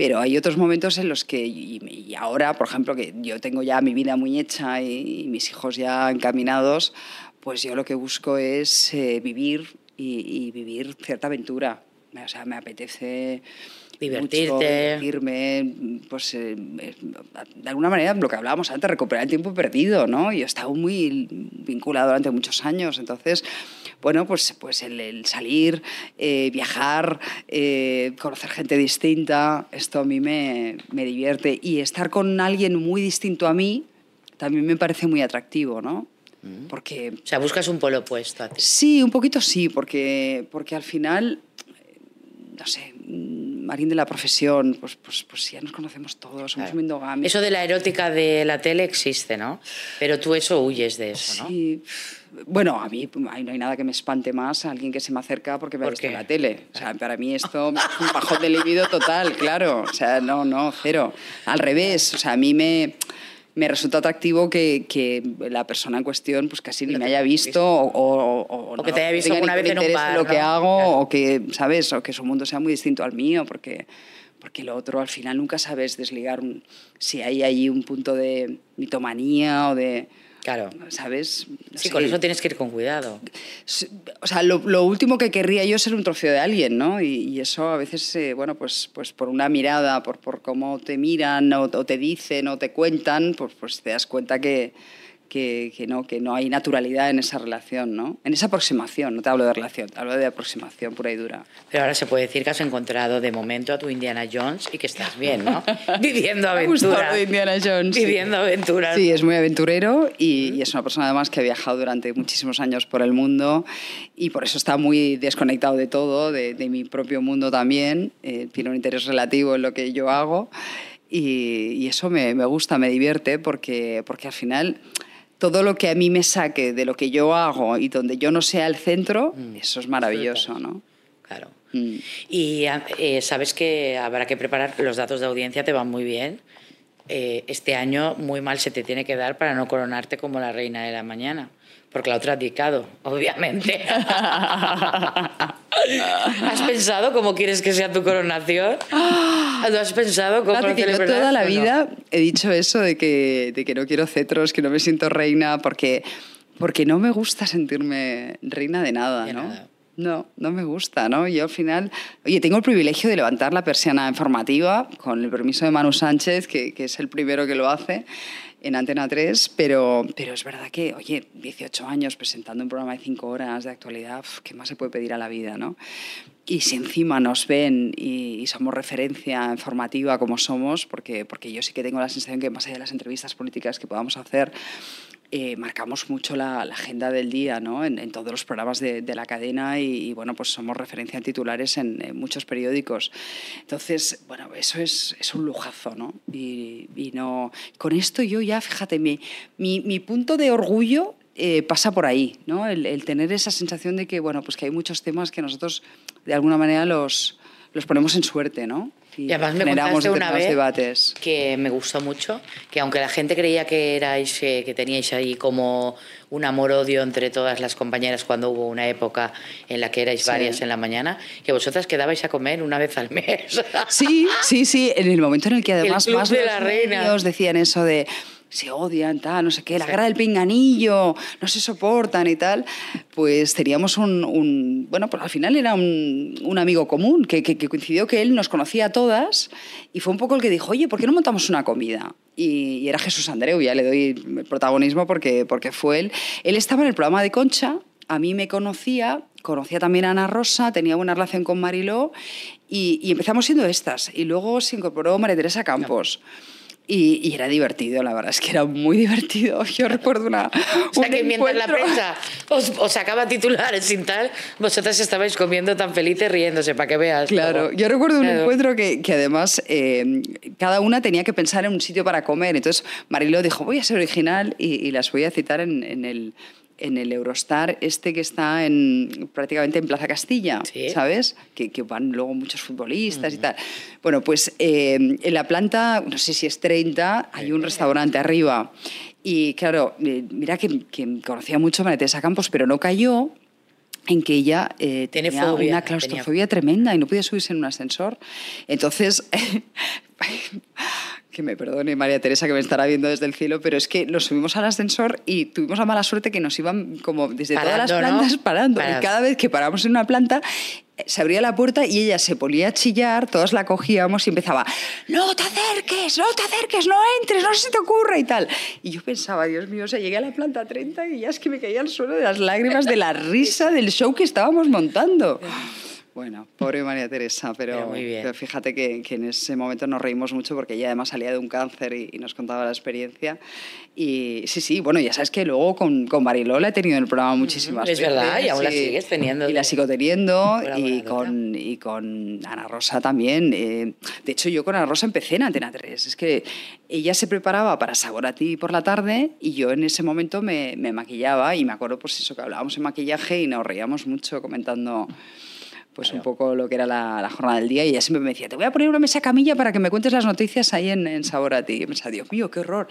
Pero hay otros momentos en los que, y, y ahora, por ejemplo, que yo tengo ya mi vida muy hecha y, y mis hijos ya encaminados, pues yo lo que busco es eh, vivir y, y vivir cierta aventura. O sea, me apetece Divertirte. mucho divertirme, pues eh, eh, de alguna manera lo que hablábamos antes, recuperar el tiempo perdido, ¿no? Yo he estado muy vinculado durante muchos años, entonces, bueno, pues, pues el, el salir, eh, viajar, eh, conocer gente distinta, esto a mí me, me divierte y estar con alguien muy distinto a mí también me parece muy atractivo, ¿no? Porque O sea, buscas un polo opuesto a ti. Sí, un poquito sí, porque, porque al final, eh, no sé, mm, Marín de la profesión, pues, pues, pues ya nos conocemos todos, somos Claro. Eso de la erótica de la tele existe, ¿no? Pero tú eso huyes de eso, ¿no? Sí. Bueno, a mí no hay nada que me espante más a alguien que se me acerca porque me ha ¿Por visto en la tele. O sea, para mí esto es un bajón de libido total, claro. O sea, no, no, cero. Al revés, o sea, a mí me, me resulta atractivo que, que la persona en cuestión pues casi ni No me haya visto o, o, o O que no te haya visto alguna vez en un bar, lo que ¿no? hago Claro. o que, ¿sabes? O que su mundo sea muy distinto al mío porque... Porque lo otro, al final, nunca sabes desligar un- si hay ahí un punto de mitomanía o de... Claro. ¿Sabes? Sí, con eso tienes que ir con cuidado. O sea, lo, lo último que querría yo es ser un trofeo de alguien, ¿no? Y, y eso a veces, eh, bueno, pues, pues por una mirada, por, por cómo te miran o, o te dicen o te cuentan, pues, pues te das cuenta que, que, que no, que no hay naturalidad en esa relación, ¿no? En esa aproximación, no te hablo de relación, te hablo de aproximación pura y dura. Pero ahora se puede decir que has encontrado de momento a tu Indiana Jones y que estás bien, ¿no? Viviendo aventuras. de Indiana Jones, sí. Viviendo aventuras. Sí, es muy aventurero y, y es una persona además que ha viajado durante muchísimos años por el mundo y por eso está muy desconectado de todo, de, de mi propio mundo también. Eh, tiene un interés relativo en lo que yo hago y, y eso me, me gusta, me divierte porque, porque al final todo lo que a mí me saque de lo que yo hago y donde yo no sea el centro, eso es maravilloso, ¿no? Claro. Mm. Y eh, sabes que habrá que preparar, los datos de audiencia te van muy bien. Eh, este año muy mal se te tiene que dar para no coronarte como la reina de la mañana. Porque la otra ha dedicado, obviamente. ¿Has pensado cómo quieres que sea tu coronación? ¿Lo has pensado cómo lo que yo toda la o no? vida he dicho eso de que, de que no quiero cetros, que no me siento reina, porque, porque no me gusta sentirme reina de nada, De ¿no? nada. No, no me gusta, ¿no? Yo al final, oye, tengo el privilegio de levantar la persiana informativa con el permiso de Manu Sánchez, que, que es el primero que lo hace en Antena 3, pero, pero es verdad que, oye, 18 años presentando un programa de 5 horas de actualidad, ¿qué más se puede pedir a la vida, no? Y si encima nos ven y, y somos referencia informativa como somos, porque, porque yo sí que tengo la sensación que más allá de las entrevistas políticas que podamos hacer, eh, marcamos mucho la, la agenda del día ¿no? en, en todos los programas de, de la cadena y, y, bueno, pues somos referencia en titulares en, en muchos periódicos. Entonces, bueno, eso es, es un lujazo, ¿no? Y, y no, con esto yo ya, fíjate, mi, mi, mi punto de orgullo eh, pasa por ahí, ¿no? El, el, tener esa sensación de que, bueno, pues que hay muchos temas que nosotros de alguna manera los, los ponemos en suerte, ¿no? Y además me generamos una vez debates. que me gustó mucho, que aunque la gente creía que erais, eh, que teníais ahí como un amor-odio entre todas las compañeras cuando hubo una época en la que erais Sí. varias en la mañana, que vosotras quedabais a comer una vez al mes. Sí, sí, sí, en el momento en el que además club más de los la reina. decían eso de se odian, tal, no sé qué, la guerra del pinganillo, no se soportan y tal, pues teníamos un, un- bueno, pues al final era un, un amigo común que, que- que coincidió que él nos conocía a todas y fue un poco el que dijo, oye, ¿por qué no montamos una comida? Y, y era Jesús Andreu, ya le doy el protagonismo porque, porque fue él. Él estaba en el programa de Concha, a mí me conocía, conocía también a Ana Rosa, tenía buena relación con Mariló y, y empezamos siendo estas. Y luego se incorporó María Teresa Campos. Y, y era divertido, la verdad es que era muy divertido. Yo recuerdo una. O sea un que mientras la prensa os, os sacaba titulares sin tal, vosotras estabais comiendo tan felices riéndose, para que veas. Claro, yo recuerdo un Claro. encuentro que, que además eh, cada una tenía que pensar en un sitio para comer. Entonces Mariló dijo, voy a ser original y, y las voy a citar en, en el, en el Eurostar, este que está en, prácticamente en Plaza Castilla, Sí. ¿sabes? Que, que van luego muchos futbolistas y tal. Bueno, pues eh, en la planta, no sé si es 30, hay un restaurante arriba. Y claro, eh, mira que, que conocía mucho a María Teresa Campos, pero no cayó en que ella eh, Tiene tenía fobia, una tenía- claustrofobia tremenda y no podía subirse en un ascensor. Entonces, que me perdone María Teresa que me estará viendo desde el cielo, pero es que nos subimos al ascensor y tuvimos la mala suerte que nos iban como desde todas las Parando, ¿no? plantas parando. Para- Y cada vez que paramos en una planta, eh, se abría la puerta y ella se ponía a chillar, todos la cogíamos y empezaba, no te acerques, no te acerques, no entres, no se te ocurra y tal. Y yo pensaba, Dios mío, o sea, llegué a la planta 30 y ya es que me caía al suelo de las lágrimas de la risa del show que estábamos montando. Bueno, pobre María Teresa, pero, Pero muy bien. pero fíjate que, que en ese momento nos reímos mucho porque ella además salía de un cáncer y, y nos contaba la experiencia. Y sí, sí, bueno, ya sabes que luego con, con Mariló la he tenido en el programa muchísimas Es veces. verdad, y aún la sigues teniendo Y la sigo teniendo y con, y con Ana Rosa también. Eh, de hecho, yo con Ana Rosa empecé en Antena 3. Es que ella se preparaba para Sabor a ti por la tarde y yo en ese momento me, me maquillaba y me acuerdo pues eso que hablábamos en maquillaje y nos reíamos mucho comentando pues un poco lo que era la, la jornada del día y ella siempre me decía, te voy a poner una mesa camilla para que me cuentes las noticias ahí en, en Sabor a ti. Y yo pensaba, Dios mío, qué horror.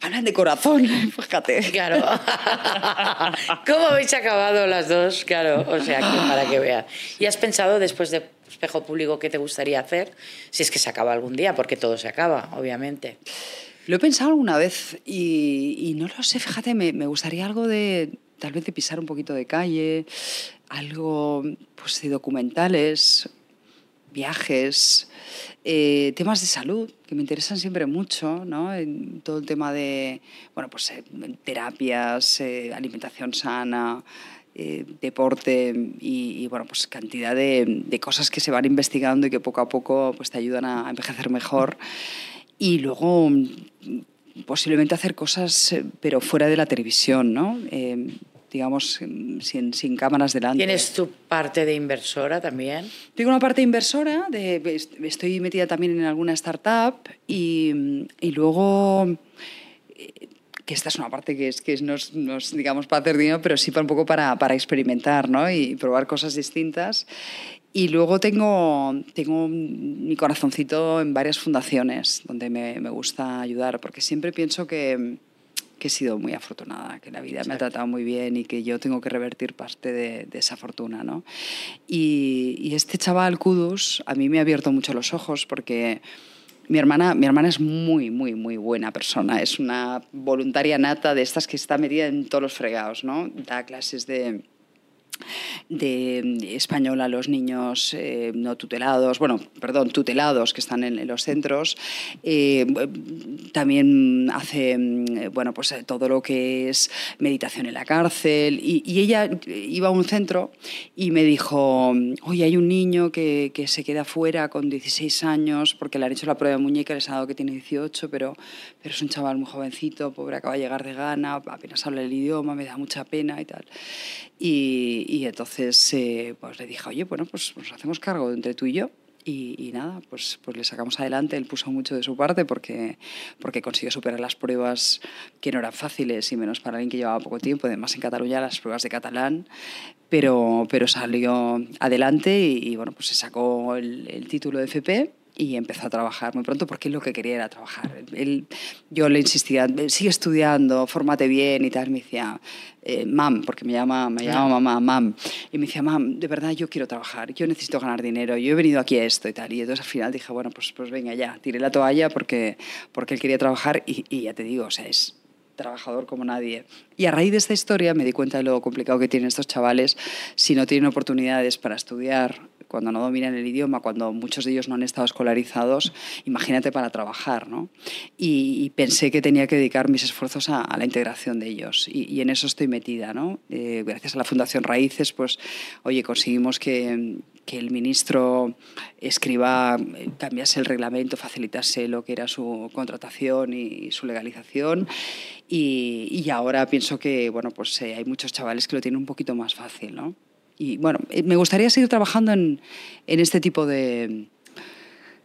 Hablan de corazón, fíjate. Claro. ¿Cómo habéis acabado las dos? Claro, o sea, que para que veas. ¿Y has pensado después de espejo público qué te gustaría hacer? Si es que se acaba algún día, porque todo se acaba, obviamente. Lo he pensado alguna vez y, y no lo sé, fíjate, me, me gustaría algo de, tal vez de pisar un poquito de calle, algo pues de documentales, viajes, eh, temas de salud que me interesan siempre mucho, ¿no? Todo el tema de, bueno, pues eh, terapias, eh, alimentación sana, deporte y, bueno, pues cantidad de, de cosas que se van investigando y que poco a poco pues te ayudan a envejecer mejor. Y luego mm, posiblemente hacer cosas, pero fuera de la televisión, ¿no? Digamos, sin, sin cámaras delante. ¿Tienes tu parte de inversora también? Tengo una parte inversora, de, est- estoy metida también en alguna startup y, y luego, eh, que esta es una parte que es, que es no, es, no es, digamos, para hacer dinero, pero sí para un poco para, para experimentar ¿no? y probar cosas distintas. Y luego tengo, tengo mi corazoncito en varias fundaciones donde me, me gusta ayudar, porque siempre pienso que que he sido muy afortunada, que la vida me ha tratado muy bien y que yo tengo que revertir parte de, de esa fortuna. ¿no? Y, y, este chaval, Kudus, a mí me ha abierto mucho los ojos porque mi hermana, mi hermana es muy, muy, muy buena persona. Es una voluntaria nata de estas que está metida en todos los fregados, ¿no? Da clases de de español a los niños eh, no tutelados, bueno, perdón, tutelados que están en, los centros. Eh, también hace, mm, bueno, pues eh, todo lo que es meditación en la cárcel. Y, ella iba a un centro y me dijo, oye, hay un niño que, que, se queda fuera con 16 años porque le han hecho la prueba de muñeca, les ha dado que tiene 18, pero, pero es un chaval muy jovencito, pobre, acaba de llegar de Ghana, apenas habla el idioma, me da mucha pena y tal. Y, y entonces eh, pues le dije, oye, bueno, pues nos hacemos cargo entre tú y yo. Y, nada, pues, pues le sacamos adelante. Él puso mucho de su parte porque, porque consiguió superar las pruebas que no eran fáciles y menos para alguien que llevaba poco tiempo. Además, en Cataluña las pruebas de catalán, pero, pero salió adelante y, bueno, pues se sacó el, el título de FP y empezó a trabajar muy pronto porque lo que quería era trabajar. Él, yo le insistía, sigue estudiando, fórmate bien y tal. Me decía, eh, mam, porque me llama, me llama mamá, mam. Y me decía, mam, de verdad yo quiero trabajar, yo necesito ganar dinero, yo he venido aquí a esto y tal. Y entonces al final dije, bueno, pues, pues venga ya, tiré la toalla porque, porque él quería trabajar y, y ya te digo, o sea, es trabajador como nadie. Y a raíz de esta historia me di cuenta de lo complicado que tienen estos chavales si no tienen oportunidades para estudiar cuando no dominan el idioma, cuando muchos de ellos no han estado escolarizados, imagínate para trabajar, ¿no? Y, pensé que tenía que dedicar mis esfuerzos a, la integración de ellos y, en eso estoy metida, ¿no? Eh, gracias a la Fundación Raíces, pues, oye, conseguimos que, que el ministro escriba, cambiase el reglamento, facilitase lo que era su contratación y, su legalización. Y, y, ahora pienso que bueno, pues, eh, hay muchos chavales que lo tienen un poquito más fácil. ¿no? Y bueno, eh, me gustaría seguir trabajando en, en este tipo de,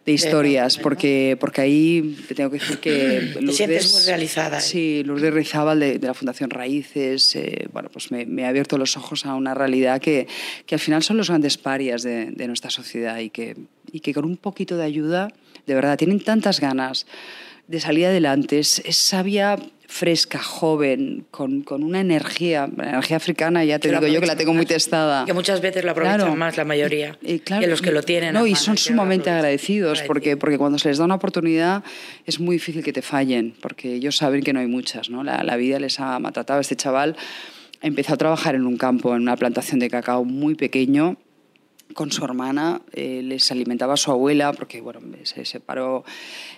de historias, porque, porque ahí te tengo que decir que Lourdes, te sientes muy realizada. ¿eh? Sí, Lourdes Rizábal de, de la Fundación Raíces, eh, bueno, pues me, me, ha abierto los ojos a una realidad que, que al final son los grandes parias de, de, nuestra sociedad y que, y que con un poquito de ayuda, de verdad, tienen tantas ganas de salir adelante, es, es sabia fresca, joven, con, con, una energía, la energía africana ya te digo yo que la tengo muy testada. Que muchas veces lo aprovechan más la mayoría y, claro, que los que lo tienen. No, y son sumamente agradecidos porque, porque cuando se les da una oportunidad es muy difícil que te fallen, porque ellos saben que no hay muchas, ¿no? La, la vida les ha maltratado. Este chaval empezó a trabajar en un campo, en una plantación de cacao muy pequeño, con su hermana, eh, les alimentaba a su abuela, porque bueno, se separó,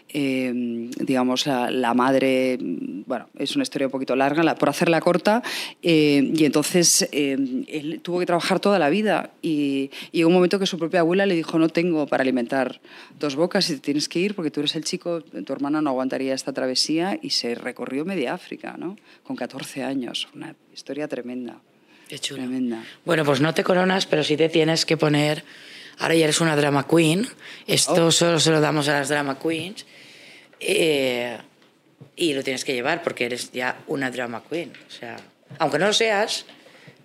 eh, digamos, la, madre, bueno, es una historia un poquito larga, la, por hacerla corta, eh, y entonces él tuvo que trabajar toda la vida y, y llegó un momento que su propia abuela le dijo, no tengo para alimentar dos bocas y te tienes que ir porque tú eres el chico, tu hermana no aguantaría esta travesía y se recorrió media África, ¿no? Con 14 años, una historia tremenda. Qué Tremenda. Bueno, pues no te coronas, pero sí te tienes que poner. Ahora ya eres una drama queen. Esto oh. solo se lo damos a las drama queens. Eh, y lo tienes que llevar porque eres ya una drama queen. O sea, aunque no lo seas,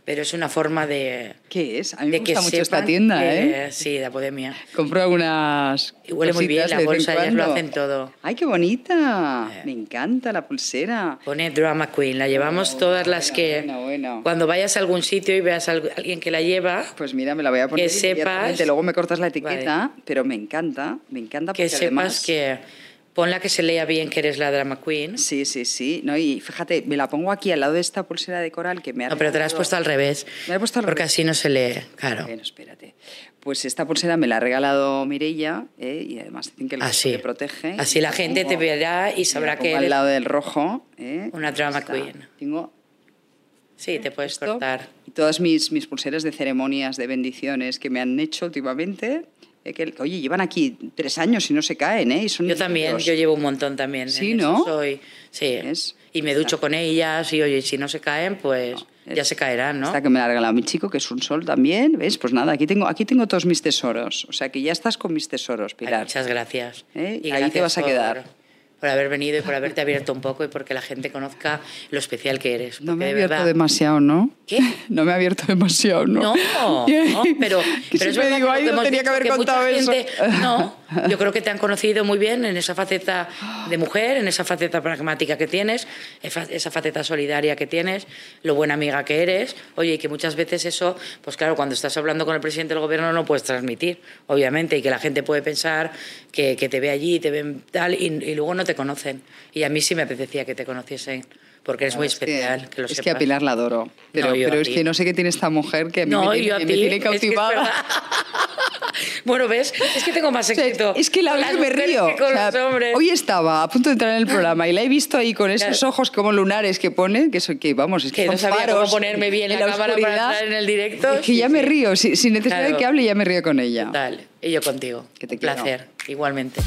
pero es una forma de... ¿Qué es? A mí me gusta mucho esta tienda, ¿eh? Sí, de Apodemia. Compro algunas Y huele muy bien, la bolsa, ellas lo hacen todo. ¡Ay, qué bonita! Eh. Me encanta la pulsera. Pone Drama Queen, la llevamos todas las que... Bueno, bueno. Cuando vayas a algún sitio y veas a alguien que la lleva... Pues mira, me la voy a poner. Que sepas... Luego me cortas la etiqueta, pero me encanta, me encanta porque Que sepas que Ponla que se lea bien que eres la drama queen. Sí, sí, sí. No, y fíjate, me la pongo aquí al lado de esta pulsera de coral que me ha No, pero te la has puesto al revés. Me la he puesto al porque así no se lee, claro. Bueno, espérate. Pues esta pulsera me la ha regalado Mirella ¿eh? y además dicen que lo así. protege. Así la gente te verá y sabrá que eres al lado del rojo. ¿eh? Una drama queen. Tengo Sí, te puedes cortar. Y todas mis, mis pulseras de ceremonias, de bendiciones que me han hecho últimamente, que, oye, llevan aquí tres años y no se caen, ¿eh? yo también, yo llevo un montón también. Sí, ¿no? Soy, sí. Y me ducho con ellas y, oye, si no se caen, pues ya se caerán, ¿no? Esta que me la ha regalado mi chico, que es un sol también, ¿ves? Pues nada, aquí tengo, aquí tengo todos mis tesoros. O sea, que ya estás con mis tesoros, Pilar. muchas gracias. ¿Eh? Y ahí te vas a quedar por haber venido y por haberte abierto un poco y porque la gente conozca lo especial que eres. No me he abierto demasiado, ¿no? ¿Qué? No me he abierto demasiado, ¿no? No, no pero, pero es me digo, ahí no tenía que haber contado eso. no, Yo creo que te han conocido muy bien en esa faceta de mujer, en esa faceta pragmática que tienes, esa faceta solidaria que tienes, lo buena amiga que eres. Oye, y que muchas veces eso, pues claro, cuando estás hablando con el presidente del gobierno no puedes transmitir, obviamente, y que la gente puede pensar que, te ve allí, te ven tal, y, y luego no te conocen. Y a mí sí me apetecía que te conociesen porque es muy especial. Que, es que a Pilar la adoro, pero, pero es que no sé qué tiene esta mujer que a mí me, tiene, me tiene cautivada. bueno, ¿ves? Es que tengo más éxito. es que la vez que me río. hoy estaba a punto de entrar en el programa y la he visto ahí con esos ojos como lunares que pone, que, son, que vamos, es que, que no sabía cómo ponerme bien la, la cámara para entrar en el directo. Es que ya me río, sin, necesidad de que hable ya me río con ella. Total, y yo contigo. Que te Un placer, igualmente.